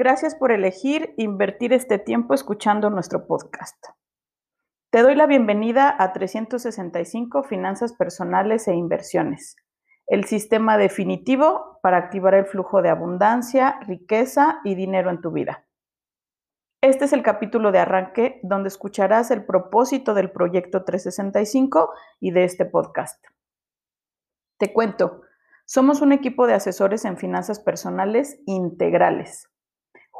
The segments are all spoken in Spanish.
Gracias por elegir invertir este tiempo escuchando nuestro podcast. Te doy la bienvenida a 365 Finanzas Personales e Inversiones, el sistema definitivo para activar el flujo de abundancia, riqueza y dinero en tu vida. Este es el capítulo de arranque donde escucharás el propósito del proyecto 365 y de este podcast. Te cuento, somos un equipo de asesores en finanzas personales integrales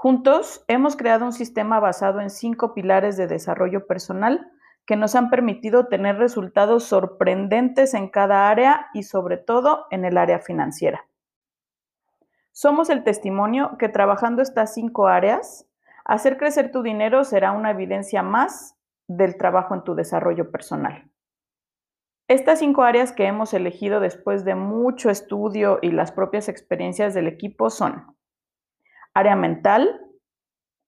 Juntos hemos creado un sistema basado en cinco pilares de desarrollo personal que nos han permitido tener resultados sorprendentes en cada área y sobre todo en el área financiera. Somos el testimonio que trabajando estas cinco áreas, hacer crecer tu dinero será una evidencia más del trabajo en tu desarrollo personal. Estas cinco áreas que hemos elegido después de mucho estudio y las propias experiencias del equipo son área mental,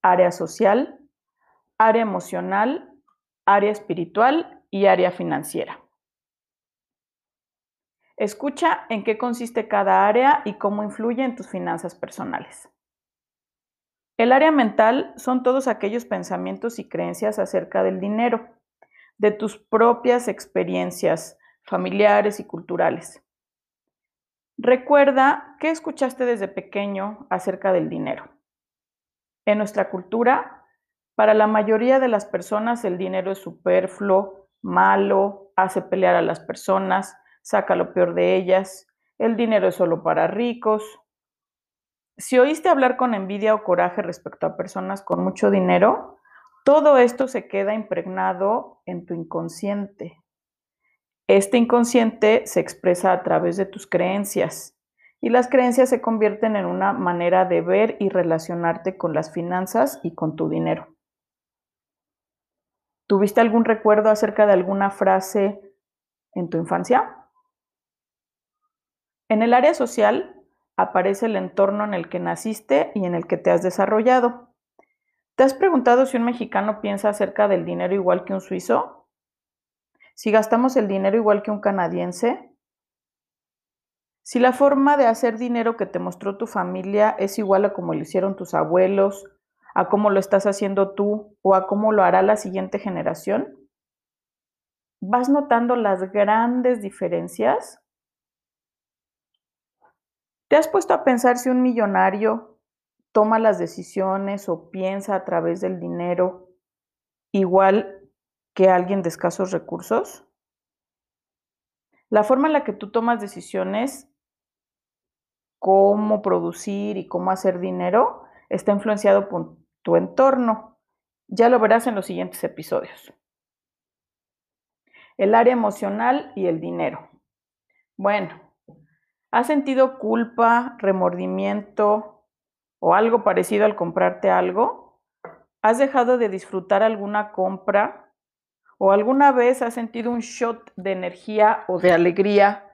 área social, área emocional, área espiritual y área financiera. Escucha en qué consiste cada área y cómo influye en tus finanzas personales. El área mental son todos aquellos pensamientos y creencias acerca del dinero, de tus propias experiencias familiares y culturales. Recuerda qué escuchaste desde pequeño acerca del dinero. En nuestra cultura, para la mayoría de las personas el dinero es superfluo, malo, hace pelear a las personas, saca lo peor de ellas, el dinero es solo para ricos. Si oíste hablar con envidia o coraje respecto a personas con mucho dinero, todo esto se queda impregnado en tu inconsciente. Este inconsciente se expresa a través de tus creencias y las creencias se convierten en una manera de ver y relacionarte con las finanzas y con tu dinero. ¿Tuviste algún recuerdo acerca de alguna frase en tu infancia? En el área social aparece el entorno en el que naciste y en el que te has desarrollado. ¿Te has preguntado si un mexicano piensa acerca del dinero igual que un suizo? Si gastamos el dinero igual que un canadiense, si la forma de hacer dinero que te mostró tu familia es igual a como lo hicieron tus abuelos, a cómo lo estás haciendo tú o a cómo lo hará la siguiente generación, ¿vas notando las grandes diferencias? ¿Te has puesto a pensar si un millonario toma las decisiones o piensa a través del dinero igual que alguien de escasos recursos? La forma en la que tú tomas decisiones, cómo producir y cómo hacer dinero, está influenciado por tu entorno. Ya lo verás en los siguientes episodios. El área emocional y el dinero. Bueno, ¿has sentido culpa, remordimiento o algo parecido al comprarte algo? ¿Has dejado de disfrutar alguna compra ¿O alguna vez has sentido un shot de energía o de alegría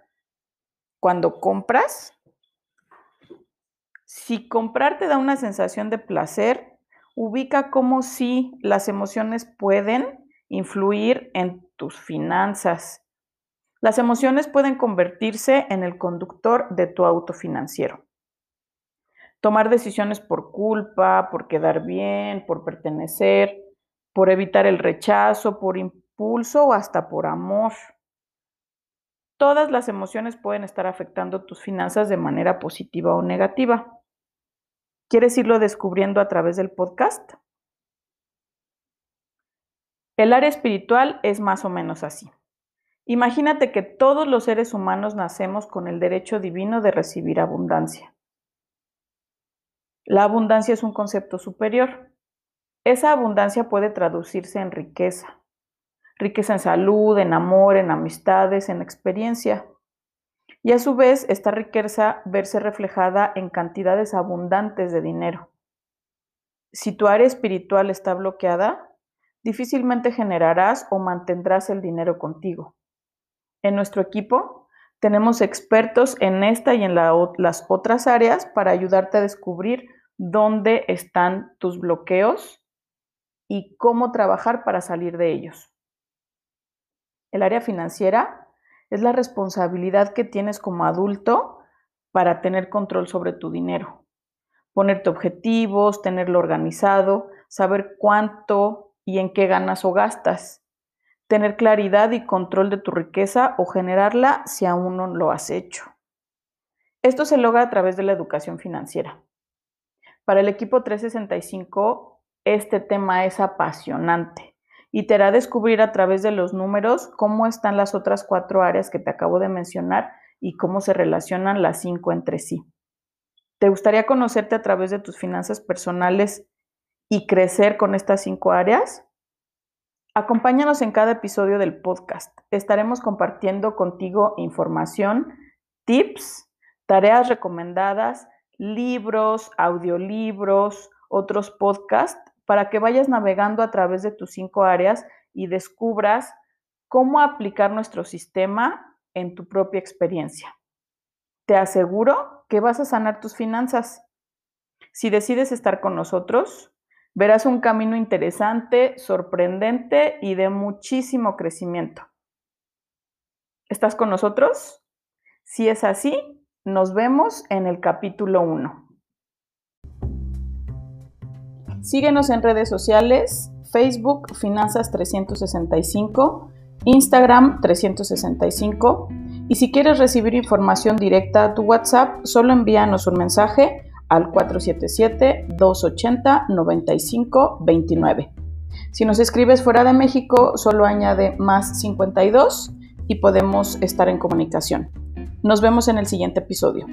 cuando compras? Si comprar te da una sensación de placer, ubica cómo si las emociones pueden influir en tus finanzas. Las emociones pueden convertirse en el conductor de tu auto financiero. Tomar decisiones por culpa, por quedar bien, por pertenecer, por evitar el rechazo, por impulso o hasta por amor. Todas las emociones pueden estar afectando tus finanzas de manera positiva o negativa. ¿Quieres irlo descubriendo a través del podcast? El área espiritual es más o menos así. Imagínate que todos los seres humanos nacemos con el derecho divino de recibir abundancia. La abundancia es un concepto superior. Esa abundancia puede traducirse en riqueza, riqueza en salud, en amor, en amistades, en experiencia. Y a su vez, esta riqueza verse reflejada en cantidades abundantes de dinero. Si tu área espiritual está bloqueada, difícilmente generarás o mantendrás el dinero contigo. En nuestro equipo tenemos expertos en esta y en las otras áreas para ayudarte a descubrir dónde están tus bloqueos y cómo trabajar para salir de ellos. El área financiera es la responsabilidad que tienes como adulto para tener control sobre tu dinero, ponerte objetivos, tenerlo organizado, saber cuánto y en qué ganas o gastas, tener claridad y control de tu riqueza o generarla si aún no lo has hecho. Esto se logra a través de la educación financiera. Para el equipo 365, este tema es apasionante y te hará descubrir a través de los números cómo están las otras cuatro áreas que te acabo de mencionar y cómo se relacionan las cinco entre sí. ¿Te gustaría conocerte a través de tus finanzas personales y crecer con estas cinco áreas? Acompáñanos en cada episodio del podcast. Estaremos compartiendo contigo información, tips, tareas recomendadas, libros, audiolibros, otros podcasts para que vayas navegando a través de tus cinco áreas y descubras cómo aplicar nuestro sistema en tu propia experiencia. Te aseguro que vas a sanar tus finanzas. Si decides estar con nosotros, verás un camino interesante, sorprendente y de muchísimo crecimiento. ¿Estás con nosotros? Si es así, nos vemos en el capítulo 1. Síguenos en redes sociales, Facebook Finanzas 365, Instagram 365 y si quieres recibir información directa a tu WhatsApp, solo envíanos un mensaje al 477-280-9529. Si nos escribes fuera de México, solo añade más 52 y podemos estar en comunicación. Nos vemos en el siguiente episodio.